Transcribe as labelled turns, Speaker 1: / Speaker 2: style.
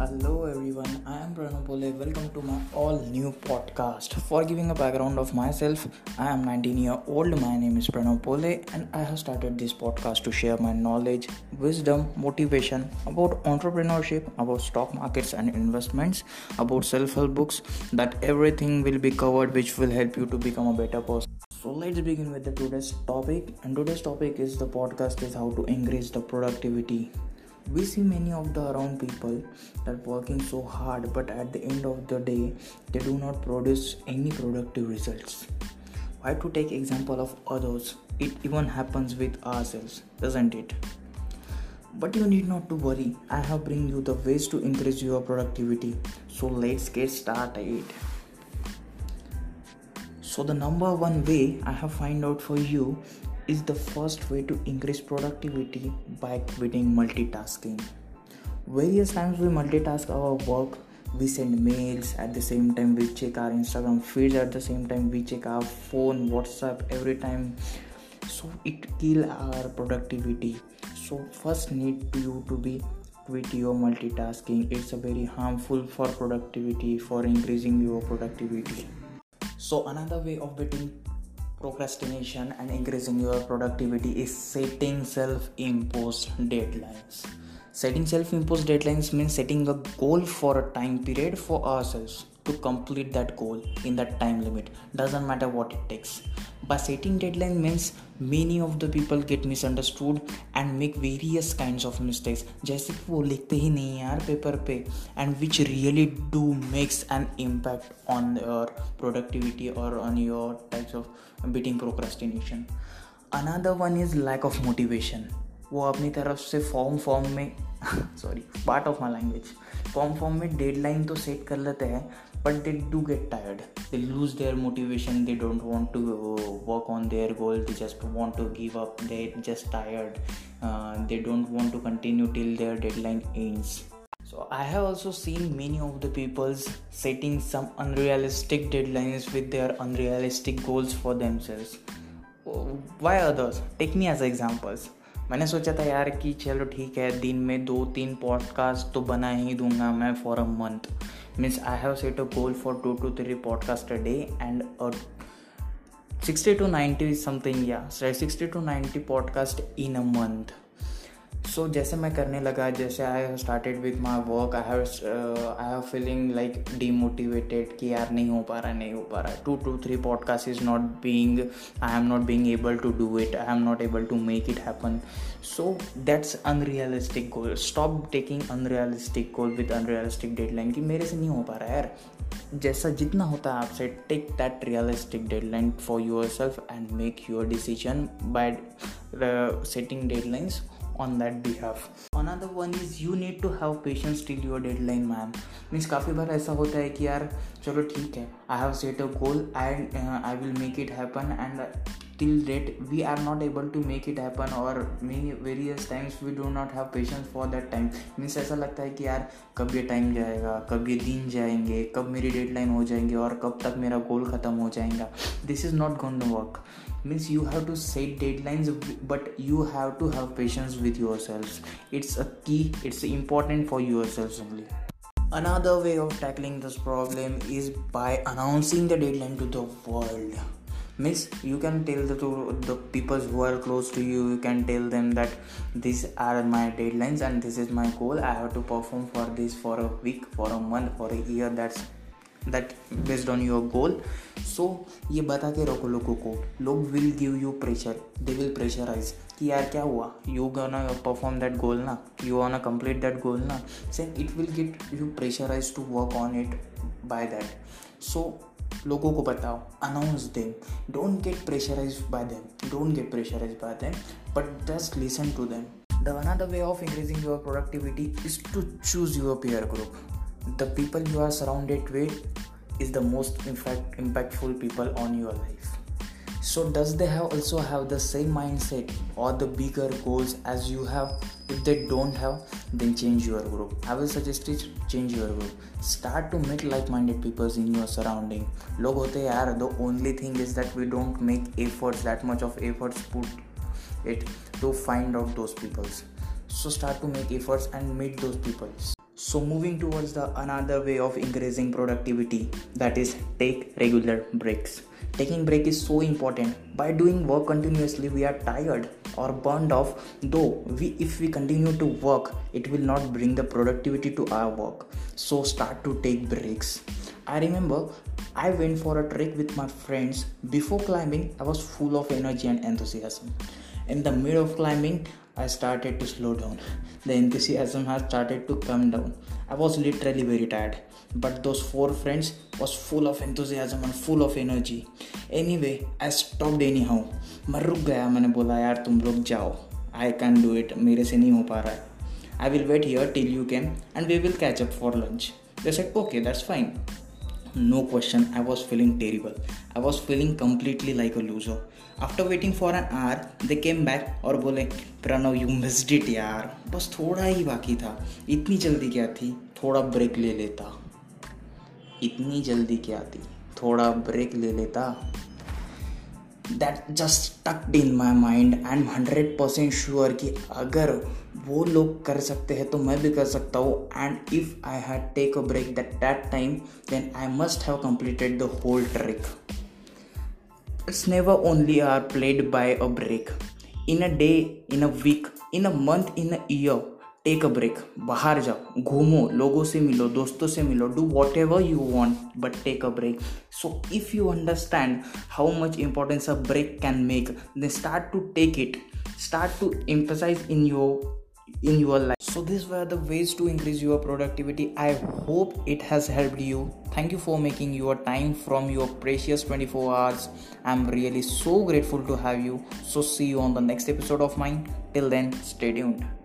Speaker 1: Hello everyone, I am Pranav Pole. Welcome to my all new podcast. For giving a background of myself, I am 19 year old. My name is Pranav Pole and I have started this podcast to share my knowledge, wisdom, motivation about entrepreneurship, about stock markets and investments, about self-help books that everything will be covered which will help you to become a better person. So let's begin with the today's topic and today's topic is the podcast is how to increase the productivity we see many of the around people that working so hard but at the end of the day they do not produce any productive results. Why to take example of others? It even happens with ourselves doesn't it? But you need not to worry. I have bring you the ways to increase your productivity. So let's get started. So the number one way i have find out for you is the first way to increase productivity by quitting multitasking. Various times we multitask our work, we send mails at the same time we check our Instagram feeds at the same time we check our phone, WhatsApp every time. So it kill our productivity. So first need you to be quit your multitasking. It's a very harmful for productivity for increasing your productivity. So another way of beating procrastination and increasing your productivity is setting self imposed deadlines. Setting self imposed deadlines means setting a goal for a time period for ourselves to complete that goal in that time limit. Doesn't matter what it takes by setting deadline means many of the people get misunderstood and make various kinds of mistakes जैसे कि वो लिखते ही नहीं यार paper पे and which really do makes an impact on your productivity or on your types of beating procrastination another one is lack of motivation वो अपनी तरफ़ से फॉर्म फॉर्म में sorry part of my language form form में deadline तो set कर लेते हैं but they do get tired they lose their motivation they don't want to work on their goal they just want to give up they just tired they don't want to continue till their deadline ends So I have also seen many of the peoples setting some unrealistic deadlines with their unrealistic goals for themselves. Why others? Take me as examples. मैंने सोचा था यार कि चलो ठीक है, दिन में दो तीन पॉडकास्ट तो बना ही दूँगा मैं for a month means I have set a goal for two two three podcast a day and sixty two ninety something या sixty two ninety podcast in a month so जैसे मैं करने लगा, जैसे I have started with my work I have I have feeling like demotivated कि यार नहीं हो पा रहा, नहीं हो पा रहा। Two two three podcast is not being I am not being able to do it I am not able to make it happen so that's unrealistic goal stop taking unrealistic goal with unrealistic deadline कि मेरे से नहीं हो पा रहा यार। जैसा जितना होता है आपसे take that realistic deadline for yourself and make your decision by setting dead deadlines on that behalf another one is you need to have patience till your deadline ma'am. Means काफ़ी बार ऐसा होता है कि यार चलो ठीक है I have set a goal and I will make it happen and till date we are not able to make it happen or many various times we do not have patience for that time means ऐसा लगता है कि यार कब ये time जाएगा कब ये दिन जाएंगे कब मेरी डेडलाइन हो जाएंगे और कब तक मेरा गोल ख़त्म हो जाएगा this is not gone to work means you have to set deadlines but you have to have patience with yourselves it's a key it's important for yourselves only another way of tackling this problem is by announcing the deadline to the world Means you can tell the to the people who are close to you you can tell them that these are my deadlines and this is my goal i have to perform for this for a week for a month for a year that's that based on your goal so ये बता के रखो लोगों को लोग will give you pressure they will pressurise कि यार क्या हुआ you gonna perform that goal ना you wanna complete that goal ना से it will get you pressurise to work on it by that so लोगों को बताओ announce them don't get pressurise by them don't get pressurise by them but just listen to them the one are the way of increasing your productivity is to choose your peer group the people you are surrounded with is the most impact impactful people on your life so does they have also have the same mindset or the bigger goals as you have? If they don't have then change your group. I will suggest it change your group. Start to meet like-minded people in your surrounding. log hote yaar the only thing is that we don't make efforts that much of efforts put it to find out those people. so start to make efforts and meet those people so moving towards the another way of increasing productivity that is take regular breaks taking break is so important. By doing work continuously we are tired or burned off though we if we continue to work it will not bring the productivity to our work. So start to take breaks. I remember i went for a trek with my friends. Before climbing i was full of energy and enthusiasm. In the middle of climbing I started to slow down. The enthusiasm has started to come down. I was literally very tired, but those four friends was full of enthusiasm and full of energy. Anyway, I stopped anyhow. मैं रुक गया मैंने बोला यार तुम लोग जाओ I can do it मेरे से नहीं हो पा रहा है I will wait here till you can and we will catch up for lunch they said okay that's fine no question i was feeling terrible i was feeling completely like a loser after waiting for an hour they came back बोले Pranav you missed it यार बस थोड़ा ही बाकी था इतनी जल्दी क्या थी थोड़ा ब्रेक ले लेता इतनी जल्दी क्या थी थोड़ा ब्रेक ले लेता that just stucked in my mind and hundred percent sure कि अगर वो लोग कर सकते हैं तो मैं भी कर सकता हूँ। And if I had take a break that that time then I must have completed the whole trick it's never only are played by a break in a day in a week in a month in a year take a break बाहर जाओ, घूमो, लोगों से मिलो, दोस्तों से मिलो do whatever you want but take a break so if you understand how much importance a break can make then start to take it start to emphasize in your in your life. So these were the ways to increase your productivity. I hope it has helped you. Thank you for making your time from your precious 24 hours. I'm really so grateful to have you. So see you on the next episode of mine. Till then stay tuned